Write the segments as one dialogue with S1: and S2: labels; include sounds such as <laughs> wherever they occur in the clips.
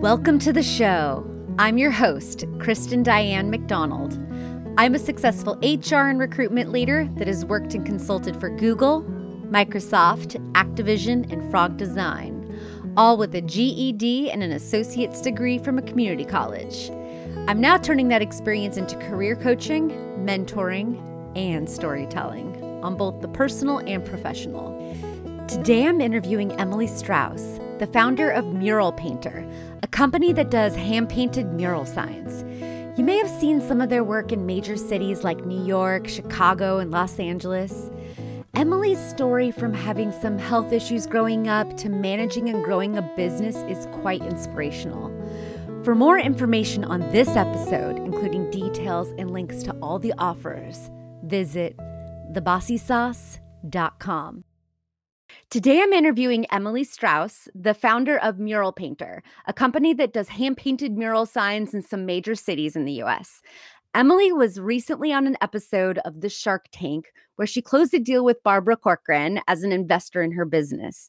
S1: Welcome to the show. I'm your host, Kristen Diane McDonald. I'm a successful HR and recruitment leader that has worked and consulted for Google, Microsoft, Activision, and Frog Design, all with a GED and an associate's degree from a community college. I'm now turning that experience into career coaching, mentoring, and storytelling on both the personal and professional. Today I'm interviewing Emily Strauss, the founder of Mural Painter, a company that does hand painted mural signs. You may have seen some of their work in major cities like New York, Chicago, and Los Angeles. Emily's story from having some health issues growing up to managing and growing a business is quite inspirational. For more information on this episode, including details and links to all the offers, visit thebossysauce.com. Today, I'm interviewing Emily Strauss, the founder of Mural Painter, a company that does hand painted mural signs in some major cities in the US. Emily was recently on an episode of The Shark Tank where she closed a deal with Barbara Corcoran as an investor in her business.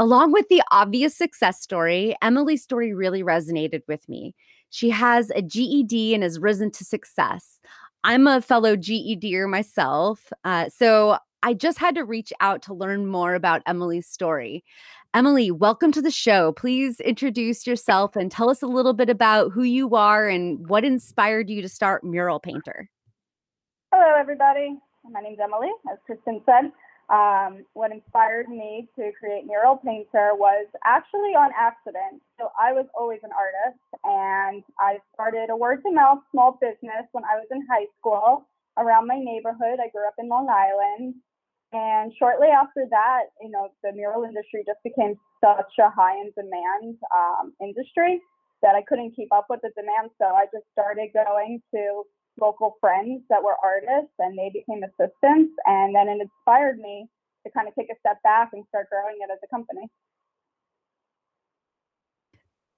S1: Along with the obvious success story, Emily's story really resonated with me. She has a GED and has risen to success. I'm a fellow GEDer myself, uh, so I just had to reach out to learn more about Emily's story. Emily, welcome to the show. Please introduce yourself and tell us a little bit about who you are and what inspired you to start Mural Painter.
S2: Hello, everybody. My name's Emily, as Kristen said. Um, what inspired me to create Mural Painter was actually on accident. So I was always an artist, and I started a word to mouth small business when I was in high school around my neighborhood. I grew up in Long Island, and shortly after that, you know, the mural industry just became such a high in demand um, industry that I couldn't keep up with the demand. So I just started going to local friends that were artists and they became assistants. And then it inspired me to kind of take a step back and start growing it as a company.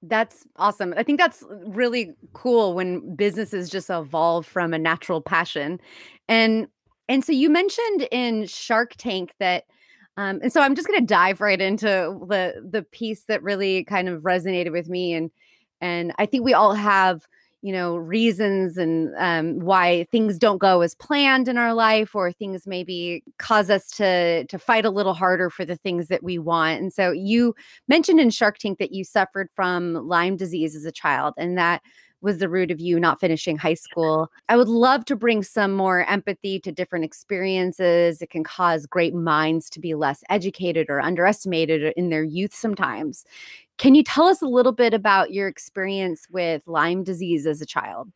S1: That's awesome. I think that's really cool when businesses just evolve from a natural passion. And and so you mentioned in Shark Tank that um, and so I'm just going to dive right into the the piece that really kind of resonated with me and and I think we all have you know reasons and um, why things don't go as planned in our life or things maybe cause us to to fight a little harder for the things that we want. And so you mentioned in shark tank that you suffered from lyme disease as a child and that was the root of you not finishing high school. I would love to bring some more empathy to different experiences. It can cause great minds to be less educated or underestimated in their youth sometimes. Can you tell us a little bit about your experience with Lyme disease as a child?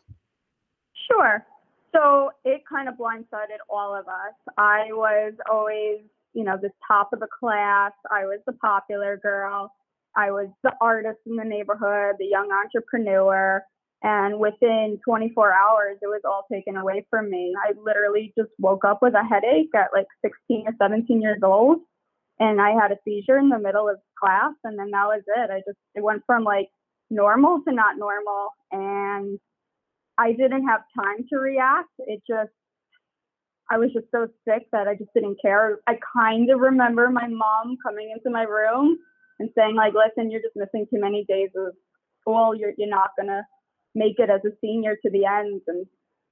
S2: Sure. So it kind of blindsided all of us. I was always, you know, the top of the class. I was the popular girl. I was the artist in the neighborhood, the young entrepreneur. And within 24 hours, it was all taken away from me. I literally just woke up with a headache at like 16 or 17 years old. And I had a seizure in the middle of class. And then that was it. I just, it went from like normal to not normal. And I didn't have time to react. It just, I was just so sick that I just didn't care. I kind of remember my mom coming into my room and saying, like, listen, you're just missing too many days of school. You're, you're not going to make it as a senior to the end. And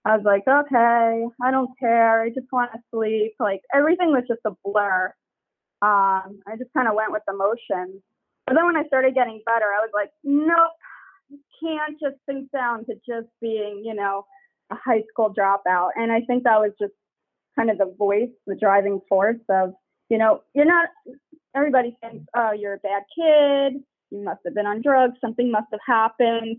S2: I was like, okay, I don't care. I just want to sleep. Like everything was just a blur. Um, I just kind of went with the motions. But then when I started getting better, I was like, nope, you can't just think down to just being, you know, a high school dropout. And I think that was just kind of the voice, the driving force of, you know, you're not, everybody thinks, oh, you're a bad kid. You must have been on drugs. Something must have happened.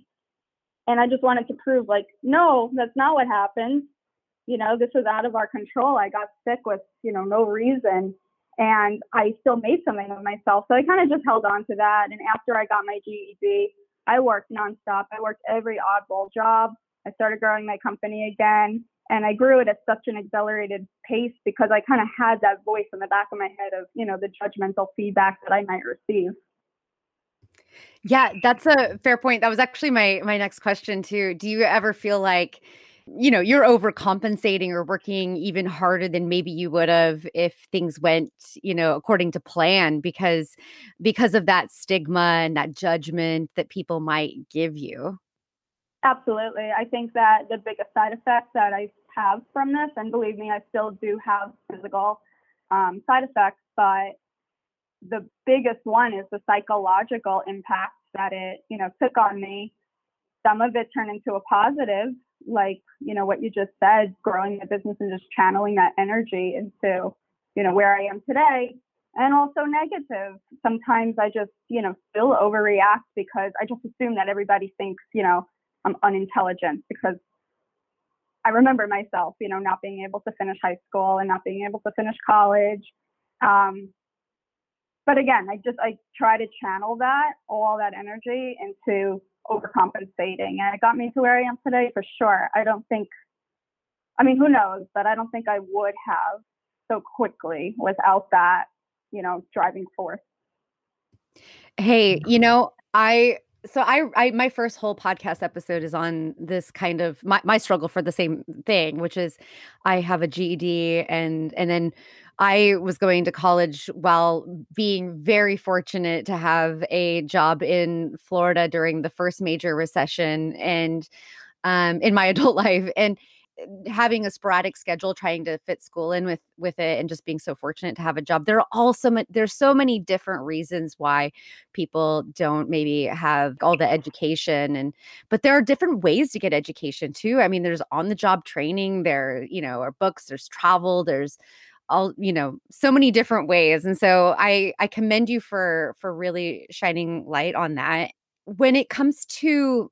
S2: And I just wanted to prove, like, no, that's not what happened. You know, this was out of our control. I got sick with, you know, no reason. And I still made something of myself. So I kind of just held on to that. And after I got my GED, I worked nonstop. I worked every oddball job. I started growing my company again. And I grew it at such an accelerated pace because I kind of had that voice in the back of my head of, you know, the judgmental feedback that I might receive.
S1: Yeah, that's a fair point. That was actually my my next question too. Do you ever feel like you know, you're overcompensating or working even harder than maybe you would have if things went, you know, according to plan because because of that stigma and that judgment that people might give you.
S2: Absolutely. I think that the biggest side effect that I have from this, and believe me, I still do have physical um, side effects, but the biggest one is the psychological impact that it, you know, took on me. Some of it turned into a positive, like, you know, what you just said, growing the business and just channeling that energy into, you know, where I am today. And also negative. Sometimes I just, you know, still overreact because I just assume that everybody thinks, you know, I'm unintelligent because I remember myself, you know, not being able to finish high school and not being able to finish college. Um, but again, I just I try to channel that all that energy into overcompensating, and it got me to where I am today for sure. I don't think, I mean, who knows, but I don't think I would have so quickly without that, you know, driving force.
S1: Hey, you know, I so I, I my first whole podcast episode is on this kind of my, my struggle for the same thing which is i have a ged and and then i was going to college while being very fortunate to have a job in florida during the first major recession and um in my <laughs> adult life. And having a sporadic schedule trying to fit school in with with it and just being so fortunate to have a job. There are also there's so many different reasons why people don't maybe have all the education and but there are different ways to get education too. I mean there's on the job training there you know or books there's travel there's all you know so many different ways. And so i i commend you for for really shining light on that. When it comes to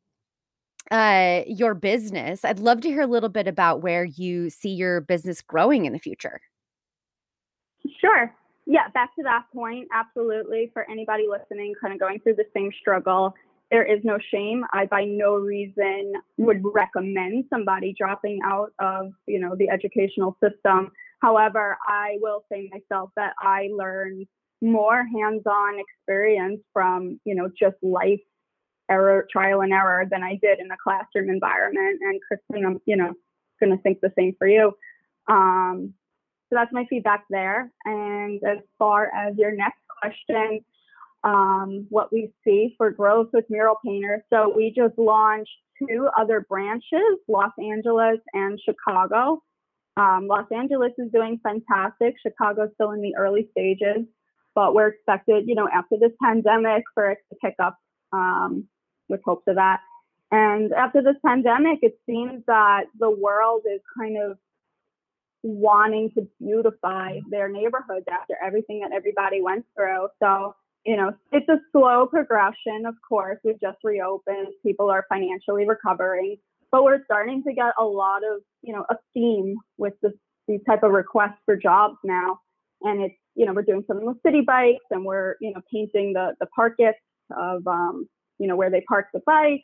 S1: uh, your business. I'd love to hear a little bit about where you see your business growing in the future.
S2: Sure. Yeah, back to that point, absolutely. For anybody listening, kind of going through the same struggle, there is no shame. I by no reason would recommend somebody dropping out of, you know, the educational system. However, I will say myself that I learned more hands-on experience from, you know, just life error, trial and error than I did in the classroom environment. And Kristen, I'm, you know, going to think the same for you. Um, so that's my feedback there. And as far as your next question, um, what we see for growth with mural painters. So we just launched two other branches, Los Angeles and Chicago. Um, Los Angeles is doing fantastic. Chicago's still in the early stages, but we're expected, you know, after this pandemic for it to pick up um, with hopes of that. And after this pandemic, it seems that the world is kind of wanting to beautify their neighborhoods after everything that everybody went through. So, you know, it's a slow progression, of course. We've just reopened, people are financially recovering, but we're starting to get a lot of, you know, a theme with this, these type of requests for jobs now. And it's, you know, we're doing something with Citi Bikes and we're, you know, painting the, the parkets of, um, you know, where they park the bikes.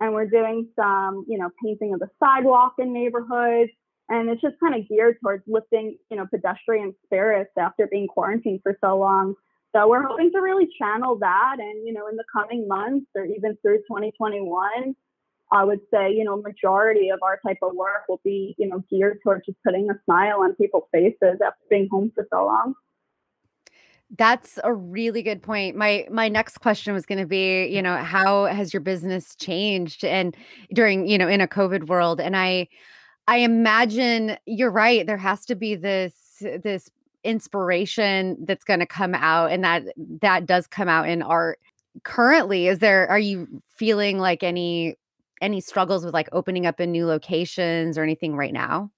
S2: And we're doing some, you know, painting of the sidewalk in neighborhoods. And it's just kind of geared towards lifting, you know, pedestrian spirits after being quarantined for so long. So we're hoping to really channel that. And, you know, in the coming months or even through 2021, I would say, you know, majority of our type of work will be, you know, geared towards just putting a smile on people's faces after being home for so long.
S1: That's a really good point. My my next question was going to be, you know, how has your business changed and during, you know, in a COVID world? And I I imagine you're right. There has to be this this inspiration that's going to come out and that that does come out in art. Currently, is there are you feeling like any any struggles with like opening up in new locations or anything right now?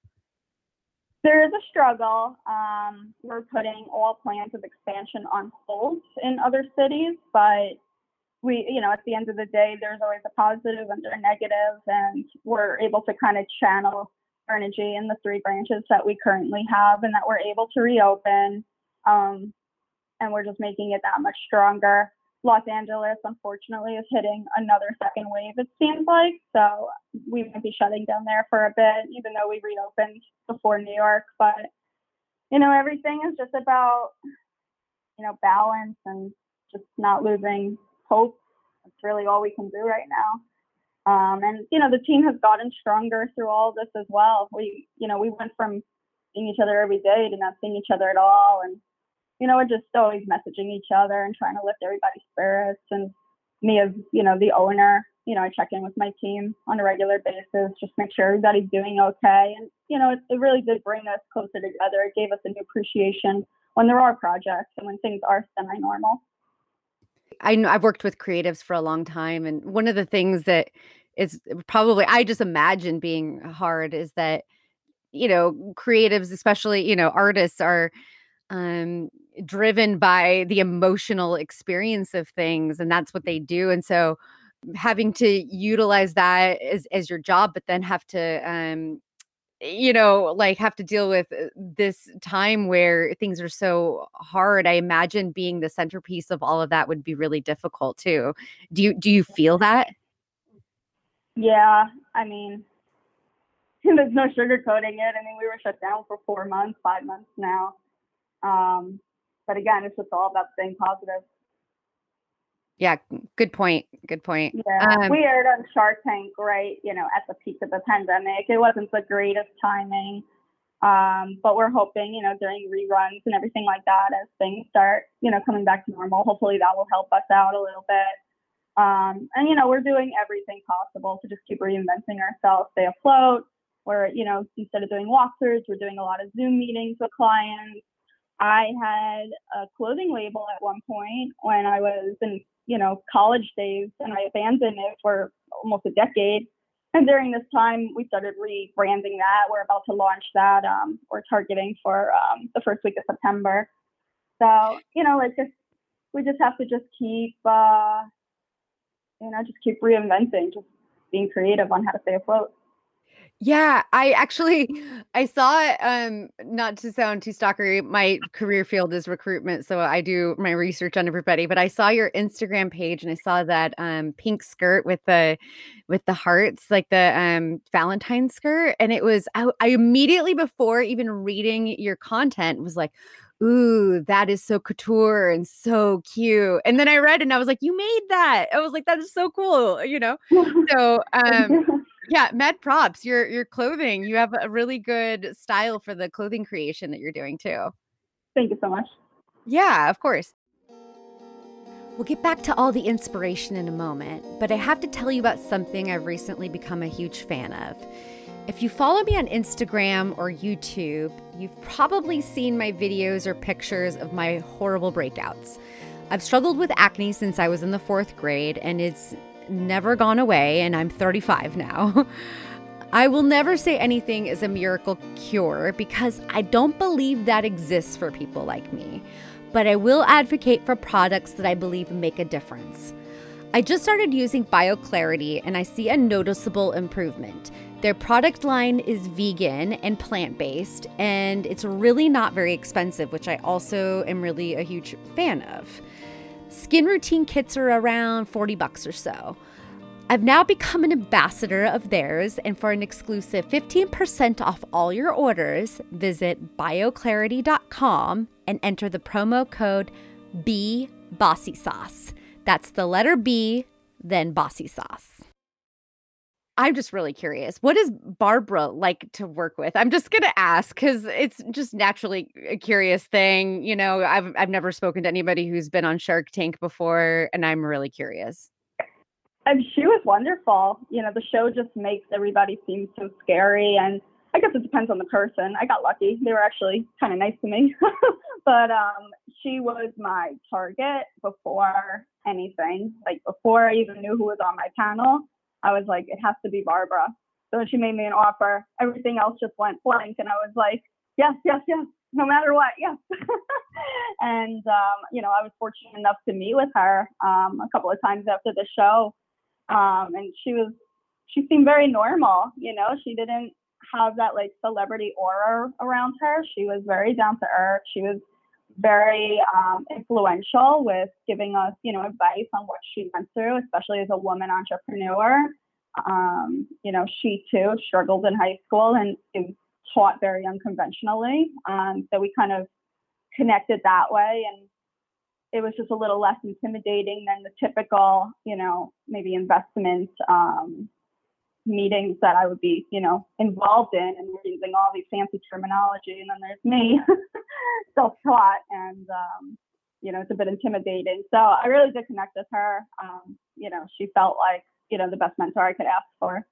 S2: There is a struggle. Um, we're putting all plans of expansion on hold in other cities, but we, you know, at the end of the day, there's always a positive and a negative, and we're able to kind of channel energy in the three branches that we currently have and that we're able to reopen. Um, and we're just making it that much stronger. Los Angeles, unfortunately, is hitting another second wave, it seems like. So we might be shutting down there for a bit, even though we reopened before New York. But, you know, everything is just about, you know, balance and just not losing hope. That's really all we can do right now. Um, and you know, the team has gotten stronger through all this as well. We, you know, we went from seeing each other every day to not seeing each other at all, and you know, we're just always messaging each other and trying to lift everybody's spirits. And me as you know the owner, you know, I check in with my team on a regular basis, just make sure everybody's doing okay. And you know, it, it really did bring us closer together. It gave us a new appreciation when there are projects and when things are semi-normal.
S1: I know I've worked with creatives for a long time, and one of the things that is probably I just imagine being hard is that you know creatives, especially you know artists, are um driven by the emotional experience of things, and that's what they do, and so having to utilize that as as your job, but then have to um you know, like have to deal with uh, this time where things are so hard. I imagine being the centerpiece of all of that would be really difficult too. Do you do you feel that?
S2: Yeah, I mean, <laughs> there's no sugarcoating it. I mean, we were shut down for four months, five months now. Um, but again, it's just all about staying positive.
S1: Yeah, good point. Good point.
S2: Yeah, um, we aired on Shark Tank right, you know, at the peak of the pandemic. It wasn't the greatest timing, um, but we're hoping, you know, during reruns and everything like that, as things start, you know, coming back to normal, hopefully that will help us out a little bit. Um, and you know, we're doing everything possible to just keep reinventing ourselves, stay afloat. We're, you know, instead of doing walkthroughs, we're doing a lot of Zoom meetings with clients. I had a clothing label at one point when I was in you know, college days and I abandoned it for almost a decade. And during this time, we started rebranding that. We're about to launch that. Um, we're targeting for um, the first week of September. So, you know, like just we just have to just keep, uh, you know, just keep reinventing, just being creative on how to stay afloat.
S1: Yeah, I actually <laughs> I saw um not to sound too stalkery, my career field is recruitment, so I do my research on everybody, but I saw your Instagram page and I saw that um pink skirt with the with the hearts, like the um Valentine skirt, and it was I, I immediately before even reading your content was like, ooh, that is so couture and so cute. And then I read and I was like, you made that. I was like, that is so cool, you know? <laughs> So um yeah, med props. Your your clothing, you have a really good style for the clothing creation that you're doing too.
S2: Thank you so much.
S1: Yeah, of course. We'll get back to all the inspiration in a moment, but I have to tell you about something I've recently become a huge fan of. If you follow me on Instagram or YouTube, you've probably seen my videos or pictures of my horrible breakouts. I've struggled with acne since I was in the fourth grade, and it's never gone away, and I'm 35 now. <laughs> I will never say anything is a miracle cure because I don't believe that exists for people like me. But I will advocate for products that I believe make a difference. I just started using BioClarity and I see a noticeable improvement. Their product line is vegan and plant based, and it's really not very expensive, which I also am really a huge fan of. Skin routine kits are around 40 bucks or so. I've now become an ambassador of theirs, and for an exclusive 15% off all your orders, visit bioclarity.com and enter the promo code B Bossy Sauce. That's the letter B, then Bossy Sauce. I'm just really curious. What is Barbara like to work with? I'm just going to ask cuz it's just naturally a curious thing, you know, I've I've never spoken to anybody who's been on Shark Tank before and I'm really curious.
S2: And she was wonderful. You know, the show just makes everybody seem so scary and I guess it depends on the person. I got lucky. They were actually kind of nice to me. <laughs> but um she was my target before anything. Like before I even knew who was on my panel I was like, it has to be Barbara. So she made me an offer. Everything else just went blank. And I was like, yes, yes, yes, no matter what, yes. <laughs> and, um, you know, I was fortunate enough to meet with her um, a couple of times after the show. Um, and she was, she seemed very normal, you know, she didn't have that like celebrity aura around her. She was very down to earth. She was very um, influential with giving us, you know, advice on what she went through, especially as a woman entrepreneur. Um, you know, she too struggled in high school and is taught very unconventionally. Um, so we kind of connected that way, and it was just a little less intimidating than the typical, you know, maybe investment, um, meetings that I would be, you know, involved in and we're using all these fancy terminology. And then there's me, <laughs> self taught, and, um, you know, it's a bit intimidating. So I really did connect with her. Um, you know, she felt like, you know, the best mentor I could ask for.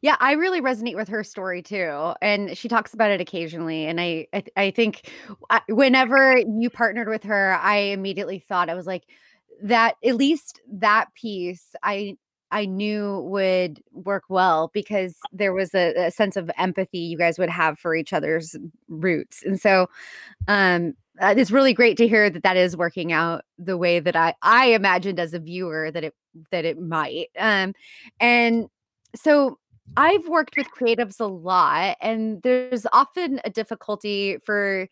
S1: Yeah, I really resonate with her story too, and she talks about it occasionally. And I, I, I think whenever you partnered with her, I immediately thought I was like, that at least that piece, I, I knew would work well because there was a, a sense of empathy you guys would have for each other's roots, and so, um, uh, it's really great to hear that that is working out the way that I I imagined as a viewer that it that it might. Um, and so I've worked with creatives a lot, and there's often a difficulty for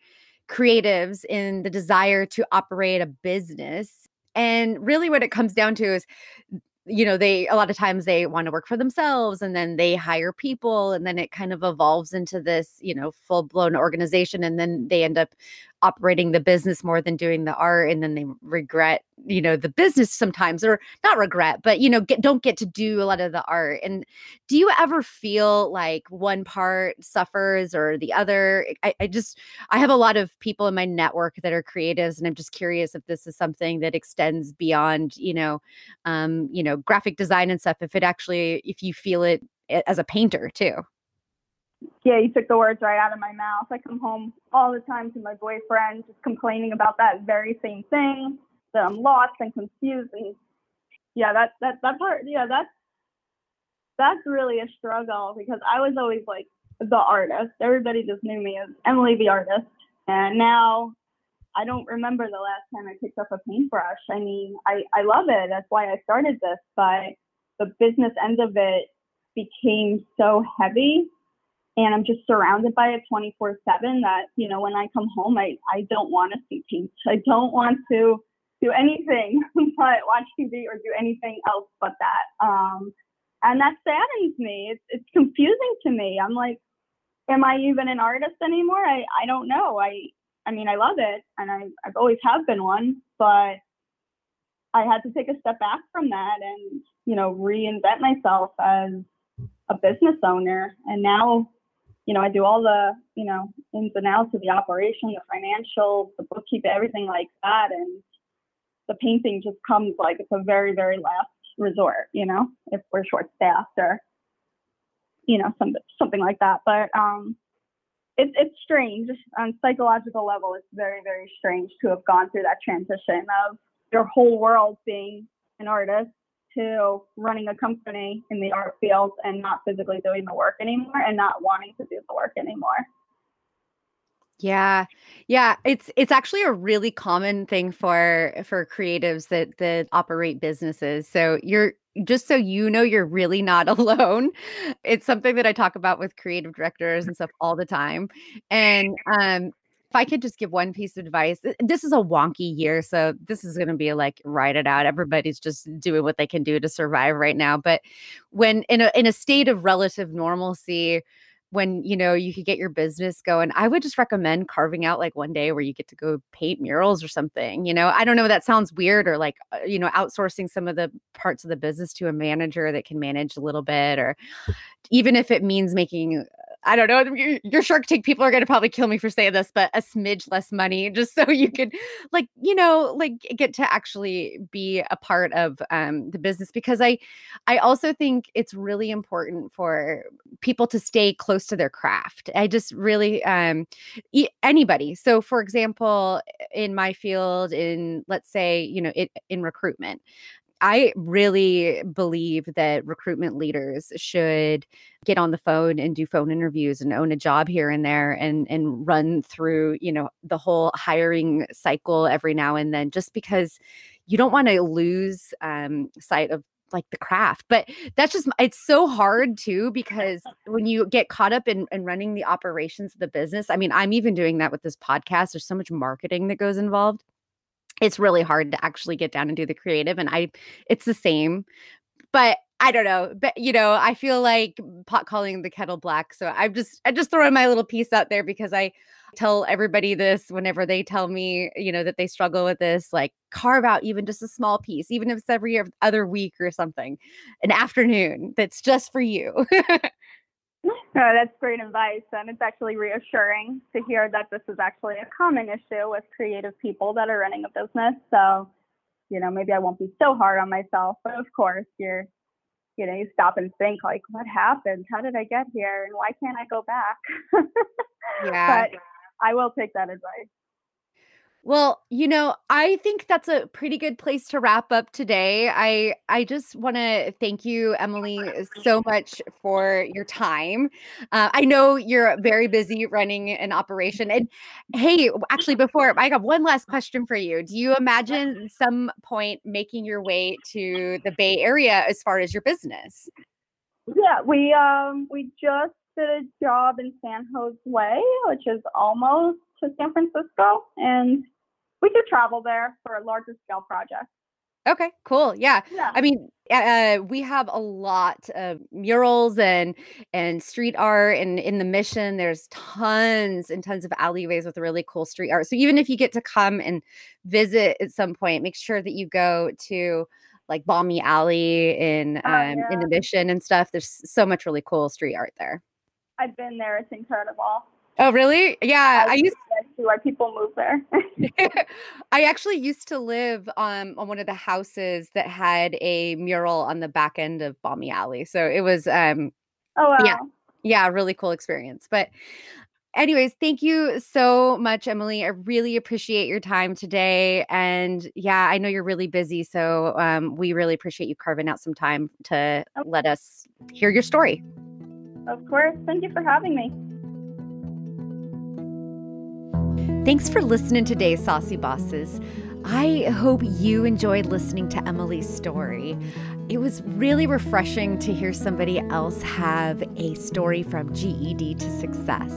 S1: creatives in the desire to operate a business. And really, what it comes down to is you know they a lot of times they want to work for themselves and then they hire people and then it kind of evolves into this you know full blown organization and then they end up operating the business more than doing the art and then they regret you know the business sometimes or not regret but you know get, don't get to do a lot of the art. And do you ever feel like one part suffers or the other? I, I just i have a lot of people in my network that are creatives and i'm just curious if this is something that extends beyond you know um you know graphic design and stuff if it actually if you feel it as a painter too
S2: yeah, you took the words right out of my mouth. I come home all the time to my boyfriend just complaining about that very same thing that I'm lost and confused and yeah, that that that part yeah, that's that's really a struggle because I was always like the artist. Everybody just knew me as Emily the artist. And now I don't remember the last time I picked up a paintbrush. I mean, I, I love it. That's why I started this, but the business end of it became so heavy and I'm just surrounded by it 24 7 that, you know, when I come home, I, I don't want to see paint. I don't want to do anything <laughs> but watch TV or do anything else but that. Um, and that saddens me. It's, it's confusing to me. I'm like, am I even an artist anymore? I, I don't know. I, I mean, I love it and I, I've always have been one, but I had to take a step back from that and, you know, reinvent myself as a business owner. And now you know, I do all the, you know, ins and outs of the operation, the financials, the bookkeeping, everything like that. And the painting just comes like it's a very, very last resort, you know, if we're short staffed or, you know, some, something like that. But um, it's it's strange on psychological level. It's very, very strange to have gone through that transition of your whole world being an artist to running a company in the art field and not physically doing the work anymore and not wanting to do the work anymore.
S1: Yeah. Yeah, it's it's actually a really common thing for for creatives that that operate businesses. So you're just so you know you're really not <laughs> alone. It's something that I talk about with creative directors and stuff all the time. And um if I could just give one piece of advice, this is a wonky year. So this is going to be like write it out. Everybody's just doing what they can do to survive right now. But when in a in a state of relative normalcy, when you know you could get your business going i would just recommend carving out like one day where you get to go paint murals or something you know i don't know if that sounds weird or like uh, you know outsourcing some of the parts of the business to a manager that can manage a little bit or even if it means making I don't know. Your, Shark Tank people are going to probably kill me for saying this, but a smidge less money <laughs> just so you could, like, you know, like get to actually be a part of um, the business. Because I, I also think it's really important for people to stay close to their craft. I just really, um, anybody. So, for example, in my field, in let's say, you know, it, in recruitment, I really believe that recruitment leaders should get on the phone and do phone interviews and own a job here and there and and run through, you know, the whole hiring cycle every now and then just because you don't want to lose um, sight of like the craft. But that's just it's so hard too because when you get caught up in, in running the operations of the business i mean i'm even doing that with this podcast there's so much marketing that goes involved it's really hard to actually get down and do the creative and i it's the same but I don't know, but you know, I feel like pot calling the kettle black. So I'm just I just throwing my little piece out there because I tell everybody this whenever they tell me, you know, that they struggle with this, like carve out even just a small piece, even if it's every other week or something, an afternoon that's just for you. <laughs>
S2: no, that's great advice. And it's actually reassuring to hear that this is actually a common issue with creative people that are running a business. So, you know, maybe I won't be so hard on myself, but of course, you're you know, you stop and think like, what happened? How did I get here? And why can't I go back? <laughs>
S1: yeah.
S2: But I will take that advice.
S1: Well, you know, I think that's a pretty good place to wrap up today. I I just want to thank you, Emily, so much for your time. Uh, I know you're very busy running an operation. And hey, actually, before I got one last question for you. Do you imagine some point making your way to the Bay Area as far as your business?
S2: Yeah, we um we just did a job in San Jose, which is almost to San Francisco, and we could travel there for a larger scale project.
S1: Okay, cool. Yeah.
S2: Yeah.
S1: I mean, uh, we have a lot of murals and and street art, and in the mission, there's tons and tons of alleyways with really cool street art. So even if you get to come and visit at some point, make sure that you go to like Balmy Alley in
S2: Oh,
S1: um, in
S2: yeah.
S1: the mission and stuff. There's so much really cool street art there.
S2: I've been there. It's incredible.
S1: Oh, really? Yeah, I
S2: I
S1: used
S2: see why people move there. <laughs> <laughs>
S1: I actually used to live um, on one of the houses that had a mural on the back end of Balmy Alley. So it was, um,
S2: oh wow.
S1: Yeah. yeah, really cool experience. But, anyways, thank you so much, Emily. I really appreciate your time today. And yeah, I know you're really busy. So um, we really appreciate you carving out some time to
S2: Oh.
S1: let us hear your story.
S2: Of course. Thank you for having me.
S1: Thanks for listening today, Saucy Bosses. I hope you enjoyed listening to Emily's story. It was really refreshing to hear somebody else have a story from GED to success.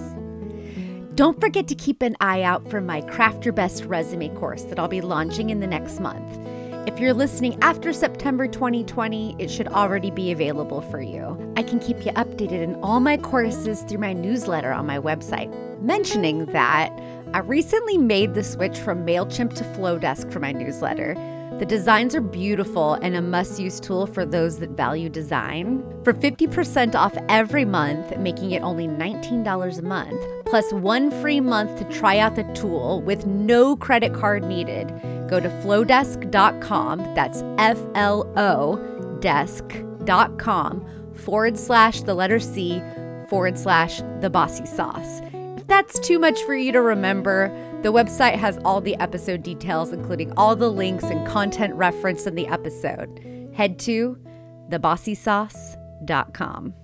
S1: Don't forget to keep an eye out for my Craft Your Best Resume course that I'll be launching in the next month. If you're listening after September 2020, it should already be available for you. I can keep you updated in all my courses through my newsletter on my website. Mentioning that, I recently made the switch from MailChimp to Flodesk for my newsletter. The designs are beautiful and a must use tool for those that value design. For 50% off every month, making it only $19 a month, plus one free month to try out the tool with no credit card needed, go to flodesk.com. That's F L O desk.com forward slash the letter C forward slash the bossy sauce. If that's too much for you to remember, the website has all the episode details, including all the links and content referenced in the episode. Head to thebossysauce.com.